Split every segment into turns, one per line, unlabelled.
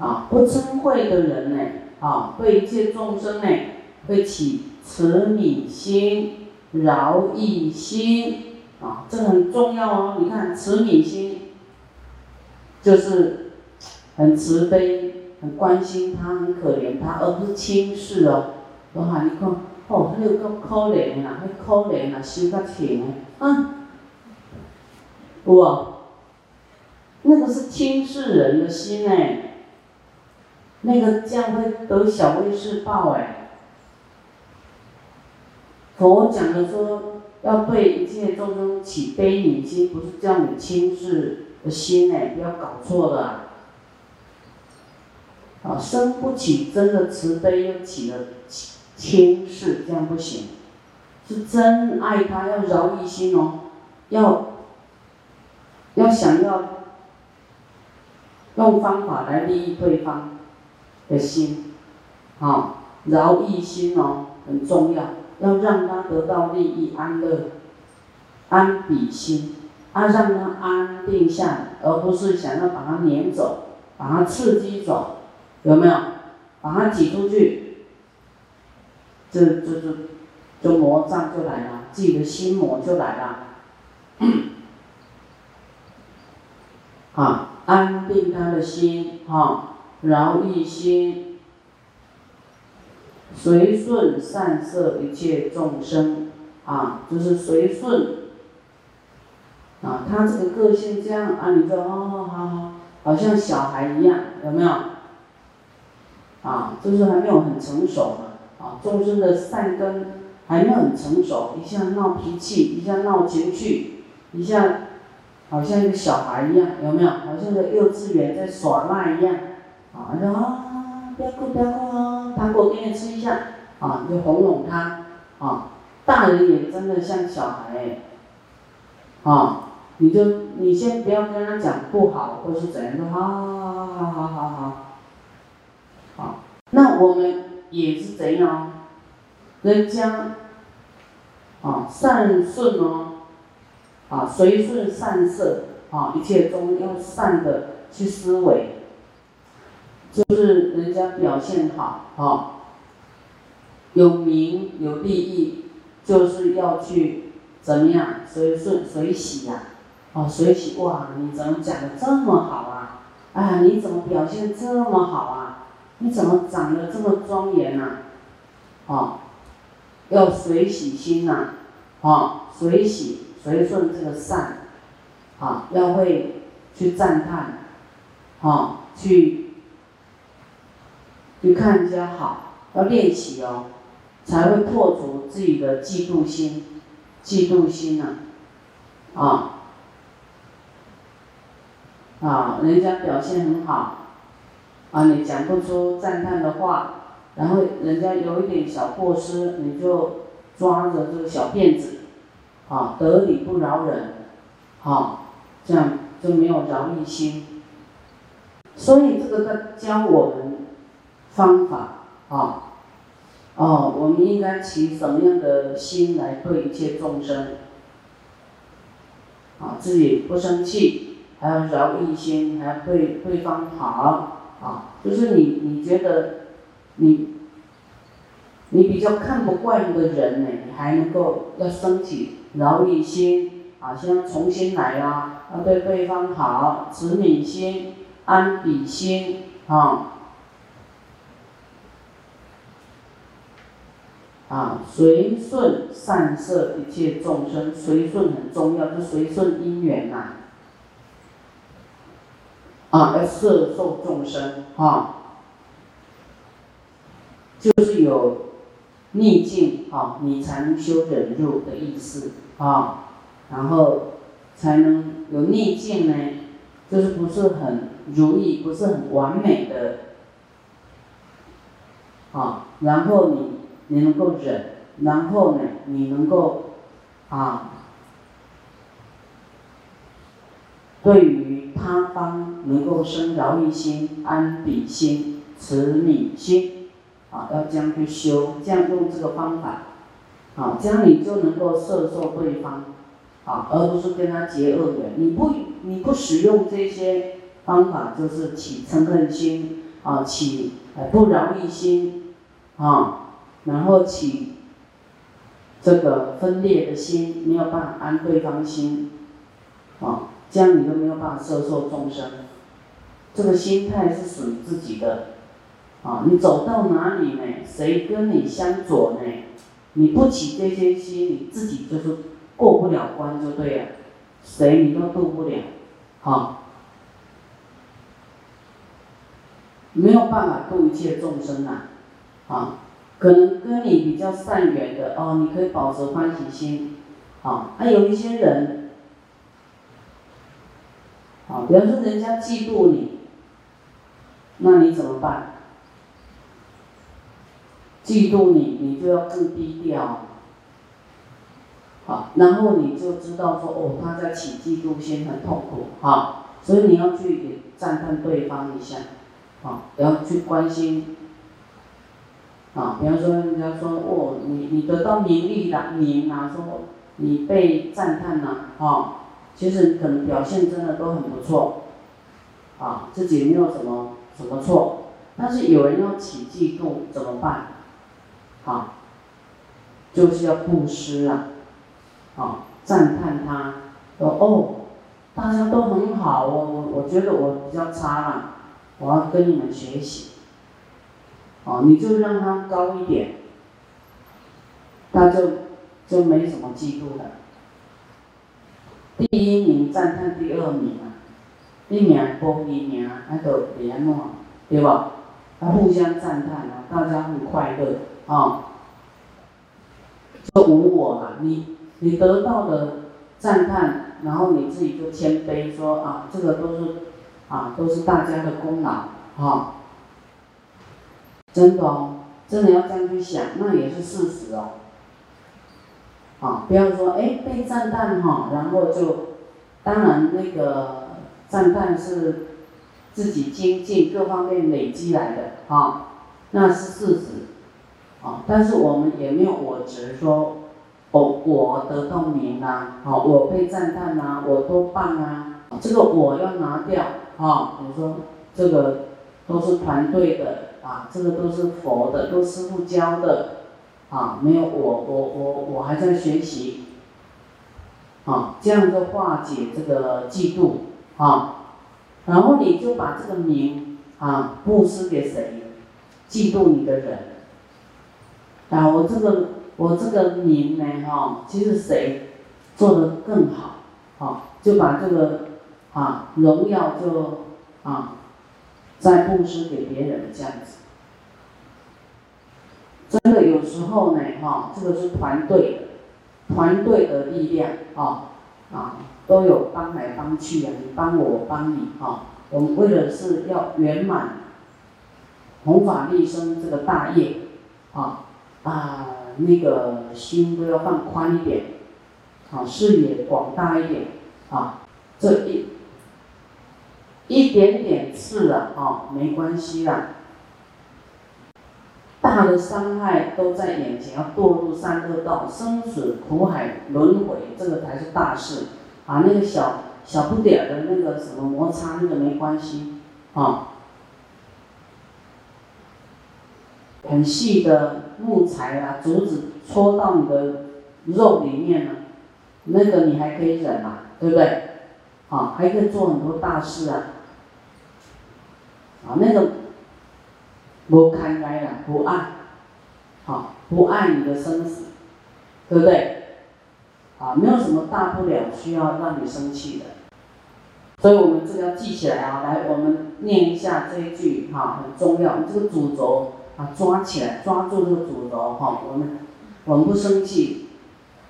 啊，不嗔恚的人呢，啊，对一切众生呢，会起慈悯心、饶益心，啊，这很重要哦。你看慈悯心，就是很慈悲、很关心他、很可怜他，而不是轻视哦。我喊你看，哦，那个可怜啦，那可怜啦，修得轻的，啊，有那个是轻视人的心哎，那个这样会得小威势报哎。佛讲的说，要对一切众生起悲悯心，不是叫你轻视的心哎，不要搞错了。啊，生不起真的慈悲，又起了轻视，这样不行。是真爱他，要饶一心哦，要要想要。用方法来利益对方的心，啊，饶益心哦，很重要，要让他得到利益安乐，安比心，啊，让他安定下来，而不是想要把他撵走，把他刺激走，有没有？把他挤出去，这这这，就魔障就来了，自己的心魔就来了，啊。安定他的心，哈，饶益心，随顺善摄一切众生，啊，就是随顺，啊，他这个个性这样，啊，你说哦，好好，好像小孩一样，有没有？啊，就是还没有很成熟，啊，众生的善根还没有很成熟，一下闹脾气，一下闹情绪，一下。好像一个小孩一样，有没有？好像个幼稚园在耍赖一样，啊，说啊，不要哭，不要哭哦，糖果给你吃一下，啊，你就哄哄他，啊，大人也真的像小孩，啊，你就你先不要跟他讲不好或是怎样，说好好好好好好好，那我们也是怎样？人家，啊，善顺哦。啊，随顺善色，啊，一切中要善的去思维，就是人家表现好，啊，有名有利益，就是要去怎么样随顺随喜呀，哦，随喜哇，你怎么讲的这么好啊？哎，你怎么表现这么好啊？你怎么长得这么庄严呐？啊，要随喜心呐，啊，随喜。随顺这个善，啊，要会去赞叹，啊，去你看人家好，要练习哦，才会破除自己的嫉妒心，嫉妒心呐，啊，啊，人家表现很好，啊，你讲不出赞叹的话，然后人家有一点小过失，你就抓着这个小辫子。啊，得理不饶人，好，这样就没有饶益心。所以这个在教我们方法啊，哦，我们应该起什么样的心来对一切众生？啊，自己不生气，还要饶一心，还要对对方好，啊，就是你你觉得你你比较看不惯的人呢，你还能够要生起。饶一心啊，先重新来啊，要对对方好，慈悯心、安比心啊，啊，随顺善摄一切众生，随顺很重要，就随顺因缘呐，啊，要摄受众生啊，就是有。逆境啊，你才能修忍辱的意思啊，然后才能有逆境呢，就是不是很如意，不是很完美的啊，然后你你能够忍，然后呢，你能够啊，对于他方能够生饶益心、安比心、慈悯心。啊，要这样去修，这样用这个方法，啊，这样你就能够摄受对方，啊，而不是跟他结恶缘。你不，你不使用这些方法，就是起嗔恨心，啊起不饶益心啊，然后起这个分裂的心，没有办法安对方心啊，这样你都没有办法摄受众生。这个心态是属于自己的啊，你走到哪里呢？谁跟你相左呢？你不起这些心，你自己就是过不了关，就对了，谁你都渡不了，好，没有办法度一切众生啊，啊，可能跟你比较善缘的哦，你可以保持欢喜心，啊，还有一些人，啊，比方说人家嫉妒你，那你怎么办？嫉妒你，你就要更低调，好，然后你就知道说，哦，他在起嫉妒心，很痛苦，好，所以你要去给赞叹对方一下，好，要去关心，啊，比方说人家说，哦，你你得到名利了，名啊，说你被赞叹了，啊，其实可能表现真的都很不错，啊，自己没有什么什么错，但是有人要起嫉妒，怎么办？啊，就是要布施啊，啊，赞叹他，说哦，大家都很好，我我我觉得我比较差了，我要跟你们学习，哦，你就让他高一点，他就就没什么嫉妒了。第一名赞叹第二名啊，一名波一名，那个别弄，对吧？他互相赞叹啊，大家很快乐。啊，就无我了。你你得到的赞叹，然后你自己就谦卑说啊，这个都是啊，都是大家的功劳啊。真的哦，真的要这样去想，那也是事实哦。啊，不要说哎被赞叹哈，然后就当然那个赞叹是自己精进各方面累积来的啊，那是事实。啊，但是我们也没有我执说，哦，我得到名啊，好，我被赞叹啊，我多棒啊，这个我要拿掉啊。比如说，这个都是团队的啊，这个都是佛的，都师傅教的啊，没有我，我我我还在学习啊，这样就化解这个嫉妒啊。然后你就把这个名啊布施给谁，嫉妒你的人。啊，我这个我这个名呢，哈，其实谁做的更好，好就把这个啊荣耀就啊再布施给别人这样子。真的有时候呢，哈，这个是团队的，团队的力量啊啊都有帮来帮去啊，你帮我，我帮你哈，我们为了是要圆满弘法利生这个大业啊。啊，那个心都要放宽一点，啊，视野广大一点，啊，这一一点点刺了，啊，没关系啦。大的伤害都在眼前，要堕入三恶道，生死苦海轮回，这个才是大事。啊，那个小小不点的那个什么摩擦，那个没关系，啊。很细的木材啊，竹子戳到你的肉里面了，那个你还可以忍嘛，对不对？啊，还可以做很多大事啊。啊，那个不开开了，不爱，好，不爱你的生死，对不对？啊，没有什么大不了需要让你生气的。所以我们这个要记起来啊，来，我们念一下这一句哈，很重要，这个主轴。啊，抓起来，抓住这个主轴哈，我们我们不生气，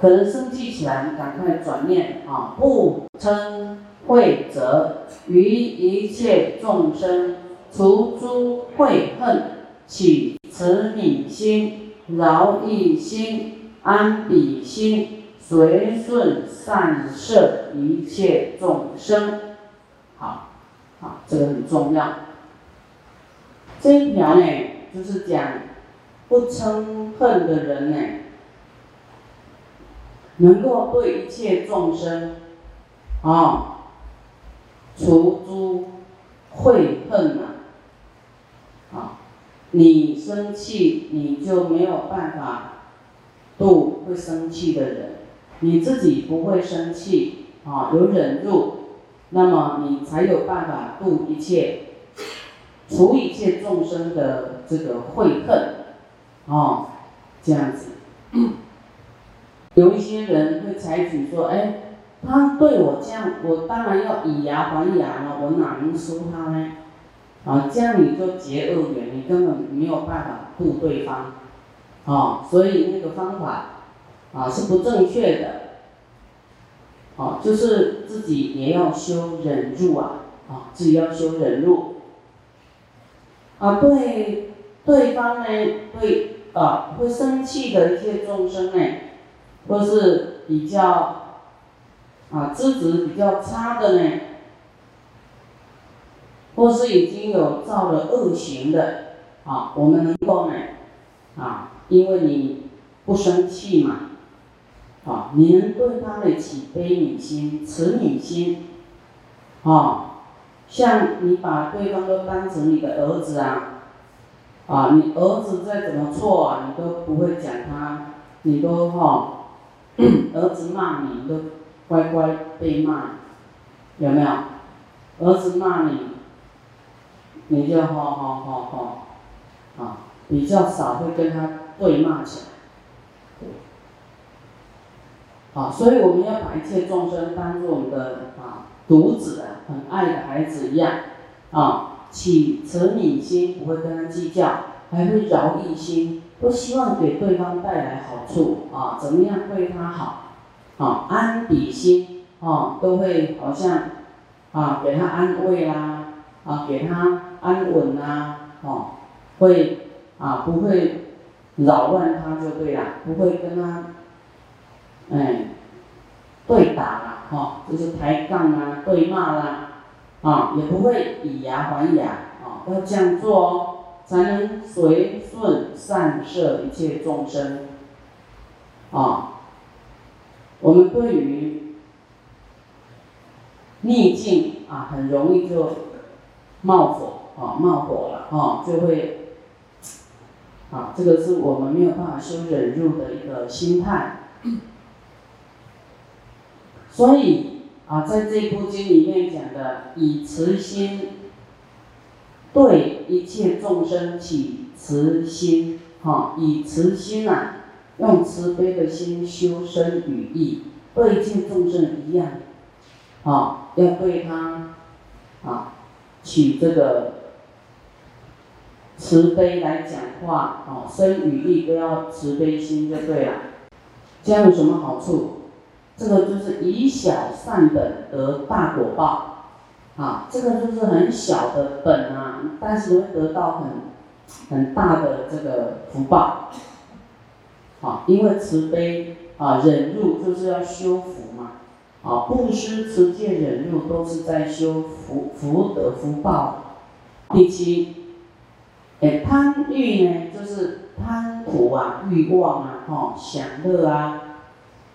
可能生气起来，我们赶快转念啊，不嗔恚者，于一切众生，除诸恚恨，起慈悯心、饶益心、安彼心，随顺善摄一切众生。好，好，这个很重要。这一条呢？就是讲不嗔恨的人呢，能够对一切众生啊除诸悔恨啊，你生气，你就没有办法度会生气的人。你自己不会生气啊，有忍住，那么你才有办法度一切，除一切众生的这个悔恨，哦，这样子。有一些人会采取说，哎，他对我这样，我当然要以牙还牙了，我哪能输他呢？啊，这样你就结恶缘，你根本没有办法度对方，啊，所以那个方法啊是不正确的，啊，就是自己也要修忍辱啊，啊，自己要修忍辱，啊，对对方呢，对啊会生气的一些众生呢，或是比较啊资质比较差的呢。或是已经有造了恶行的，啊，我们能够呢，啊，因为你不生气嘛，啊，你能对他的起悲悯心、慈悯心，啊，像你把对方都当成你的儿子啊，啊，你儿子再怎么错啊，你都不会讲他，你都哈，儿子骂你，你都乖乖被骂，有没有？儿子骂你。你就好好好好，啊，比较少会跟他对骂起来，啊，所以我们要把一切众生当做我们的啊独子啊，很爱的孩子一样，啊，起慈悯心，不会跟他计较，还会饶益心，都希望给对方带来好处，啊，怎么样对他好，啊，安比心，啊，都会好像啊给他安慰啦，啊，给他。安稳啊，哦，会啊，不会扰乱他就对了，不会跟他，哎，对打了，哈，就是抬杠啊，对骂啦，啊，也不会以牙还牙，啊，要这样做哦，才能随顺善摄一切众生，啊，我们对于逆境啊，很容易就冒火。啊，冒火了，啊，就会，啊，这个是我们没有办法修忍辱的一个心态。所以啊，在这部经里面讲的，以慈心对一切众生起慈心，哈，以慈心啊，用慈悲的心修身与意，对一切众生一样，啊，要对他，啊，起这个。慈悲来讲话，哦，身与意都要慈悲心就对了。这样有什么好处？这个就是以小善本得大果报，啊，这个就是很小的本啊，但是会得到很很大的这个福报，啊，因为慈悲啊，忍辱就是要修福嘛，啊，布施、持戒、忍辱都是在修福福德福报。第七。哎，贪欲呢，就是贪图啊，欲望啊，吼，享乐啊，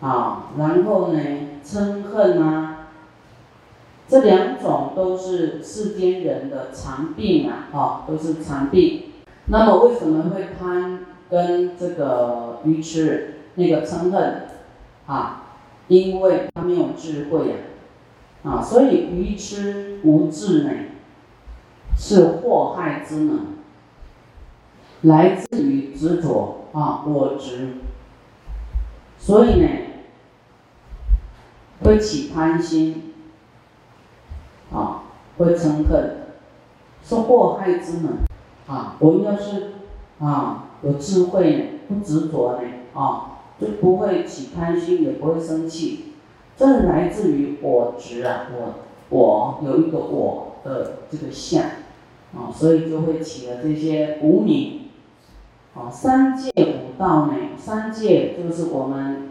啊，然后呢，嗔恨啊，这两种都是世间人的常病啊，哦，都是常病。那么为什么会贪跟这个愚痴那个嗔恨啊？因为他没有智慧呀，啊，所以愚痴无智呢，是祸害之能。来自于执着啊，我执，所以呢，会起贪心，啊，会嗔恨，是祸害之门，啊，我们要是啊有智慧呢，不执着呢，啊，就不会起贪心，也不会生气，这来自于我执啊，我我有一个我的这个相，啊，所以就会起了这些无名。啊，三界五道呢？三界就是我们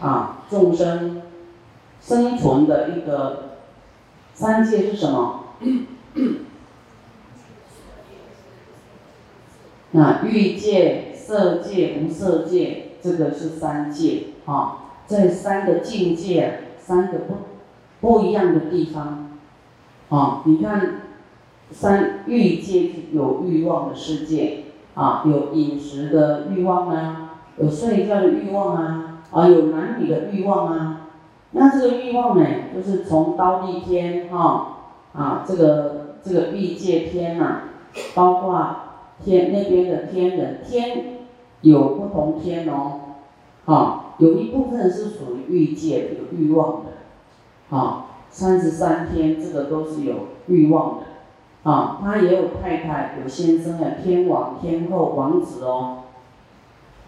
啊众生生存的一个三界是什么？那欲界、色界、无色界，这个是三界啊。这三个境界，三个不不一样的地方啊。你看，三欲界有欲望的世界。啊，有饮食的欲望啊，有睡觉的欲望啊，啊，有男女的欲望啊。那这个欲望呢，就是从刀地天哈啊，这个这个欲界天呐，包括天那边的天人天有不同天哦，啊，有一部分是属于欲界有欲望的，啊，三十三天这个都是有欲望的，啊，他也有太太有先生啊，天王天后王子哦，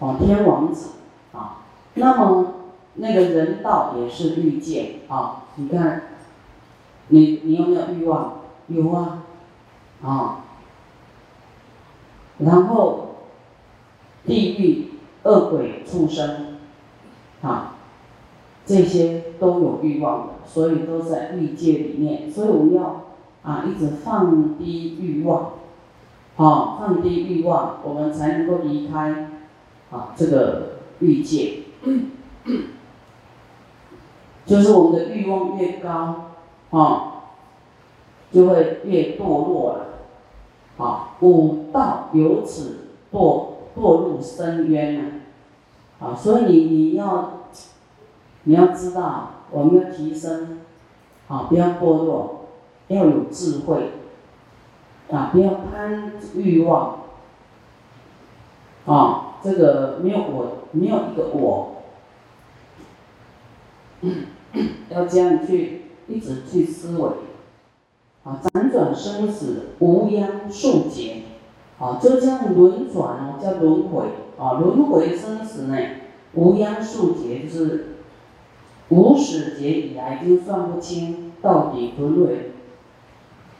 哦天王子啊，那么。那个人道也是欲界啊，你看，你你有没有欲望？有啊，啊，然后地狱、恶鬼、畜生，啊，这些都有欲望的，所以都在欲界里面。所以我们要啊，一直放低欲望，啊，放低欲望，我们才能够离开啊这个欲界。就是我们的欲望越高，啊，就会越堕落了，啊，五道由此堕堕入深渊了，啊，所以你你要你要知道，我们要提升，啊，不要堕落，要有智慧，啊，不要贪欲望，啊，这个没有我，没有一个我。要这样去一直去思维，啊，辗转生死无央数劫，啊，就这样轮转哦，叫轮回，啊，轮回生死呢，无央数劫就是无始劫以来就算不清到底轮回。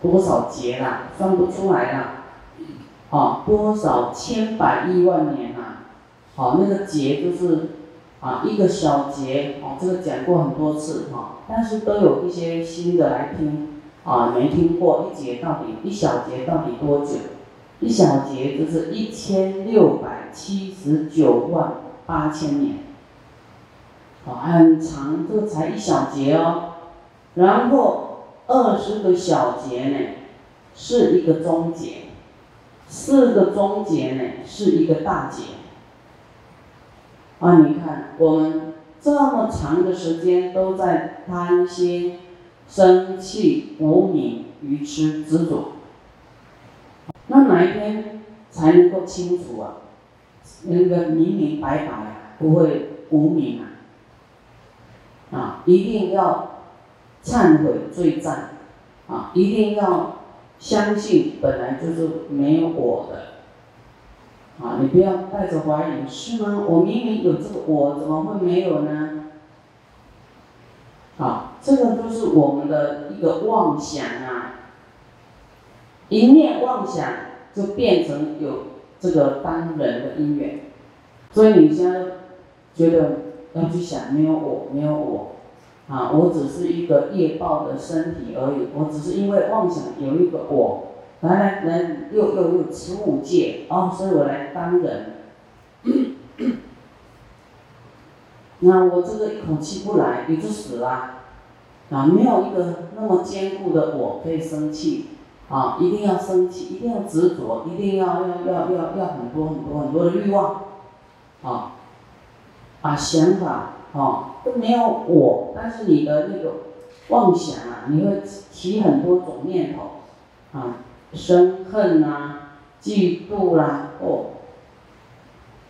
多少劫啦，算不出来了，啊，多少千百亿万年呐，好，那个劫就是。啊，一个小节哦，这个讲过很多次哈，但是都有一些新的来听啊，没听过一节到底一小节到底多久？一小节就是一千六百七十九万八千年，啊，很长，这个才一小节哦。然后二十个小节呢，是一个中节，四个中节呢是一个大节。啊，你看，我们这么长的时间都在贪心、生气、无名、愚痴、执着，那哪一天才能够清楚啊？那个明明白白，不会无名啊！啊，一定要忏悔罪障，啊，一定要相信本来就是没有我的。啊，你不要带着怀疑，是吗？我明明有这个我，怎么会没有呢？啊，这个就是我们的一个妄想啊，一念妄想就变成有这个单人的因缘，所以你现在觉得要去想没有我，没有我，啊，我只是一个业报的身体而已，我只是因为妄想有一个我。来来来，又又又持五界哦，所以我来当人。那我这个一口气不来，你就死了。啊，没有一个那么坚固的我可以生气，啊，一定要生气，一定要执着，一定要要要要要很多很多很多的欲望，啊，啊想法，哦都没有我，但是你的那个妄想啊，你会起很多种念头，啊。生恨呐，嫉妒啦，哦，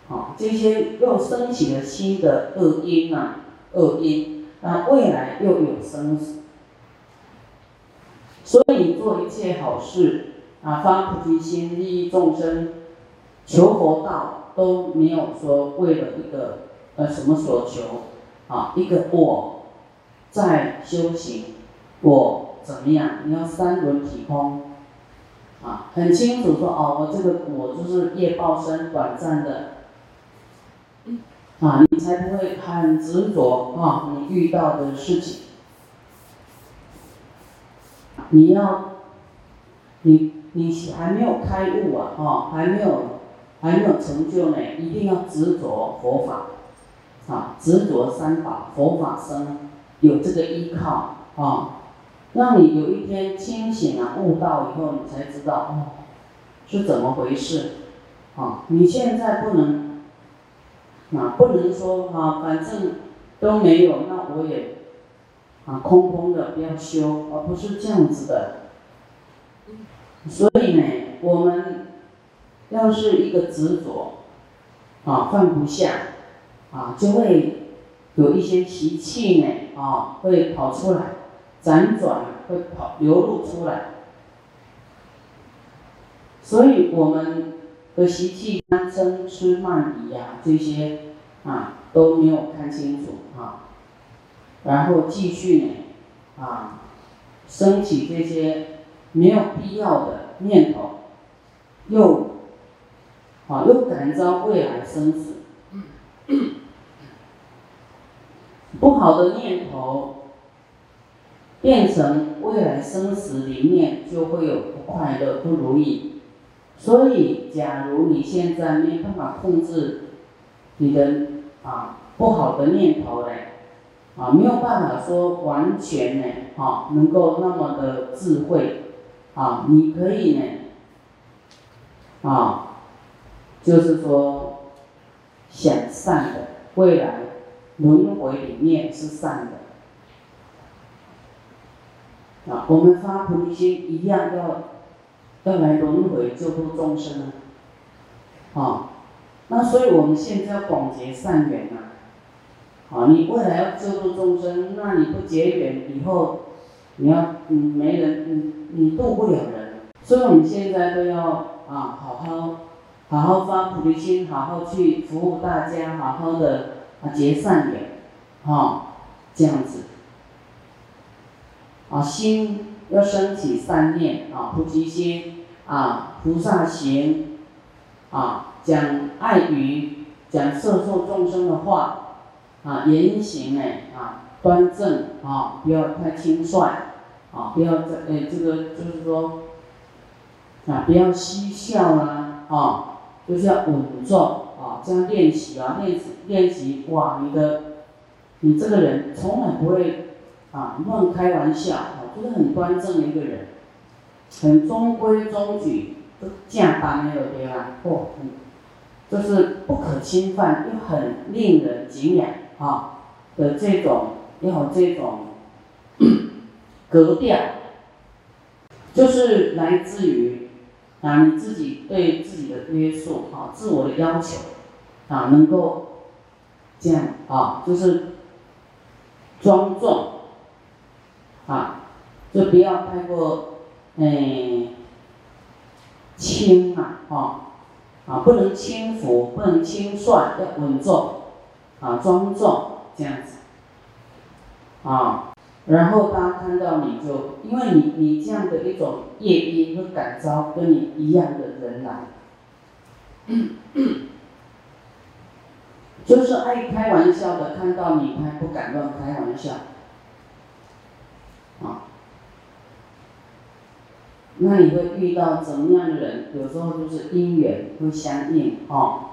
好，这些又升起了新的恶因啊，恶因，那未来又有生，所以做一切好事啊，发菩提心，利益众生，求佛道都没有说为了一个呃什么所求啊，一个我在修行，我怎么样？你要三轮体空。啊，很清楚说哦，我这个我就是业报身短暂的，啊，你才不会很执着啊，你遇到的事情，你要，你你还没有开悟啊，哈，还没有还没有成就呢，一定要执着佛法，啊，执着三宝，佛法僧有这个依靠啊。让你有一天清醒了、悟道以后，你才知道哦，是怎么回事，啊，你现在不能，啊，不能说啊，反正都没有，那我也啊，空空的不要修，而不是这样子的。所以呢，我们要是一个执着，啊，放不下，啊，就会有一些习气呢，啊，会跑出来，辗转会跑流露出来。所以我们的习气、贪嗔痴慢疑啊，这些啊都没有看清楚啊，然后继续呢，啊，升起这些没有必要的念头，又啊又感召未来生死，不好的念头变成未来生死里面就会有不快乐、不如意。所以，假如你现在没办法控制你的啊不好的念头嘞，啊没有办法说完全呢，啊能够那么的智慧，啊你可以呢，啊就是说想善的，未来轮回里面是善的，啊我们发菩提心一样要。要来轮回救度众生啊！啊，那所以我们现在要广结善缘啊！啊，你未来要救度众生，那你不结缘，以后你要嗯没人嗯你渡不了人，所以我们现在都要啊好好好好发菩提心，好好去服务大家，好好的啊结善缘，哈，这样子啊心。要升起善念啊，菩提心啊，菩萨行啊，讲爱语，讲摄受众生的话啊，言行呢啊端正啊，不要太轻率啊，不要在哎这个就是说啊，不要嬉笑啦啊，就是要稳重啊，这样练习啊，练习练习哇，你的你这个人从来不会啊乱开玩笑啊。就是很端正的一个人，很中规中矩，都正当的对吧？哦，就是不可侵犯又很令人敬仰啊的这种，要这种 格调，就是来自于啊你自己对自己的约束啊，自我的要求啊，能够这样啊，就是庄重啊。就不要太过，诶，轻嘛，哈，啊，不能轻浮，不能轻率，要稳重，啊，庄重这样子，啊，然后大家看到你就，因为你你这样的一种业因和感召跟你一样的人来，就是爱开玩笑的，看到你开不敢乱开玩笑，啊。那你会遇到怎么样的人？有时候就是姻缘会相应哦。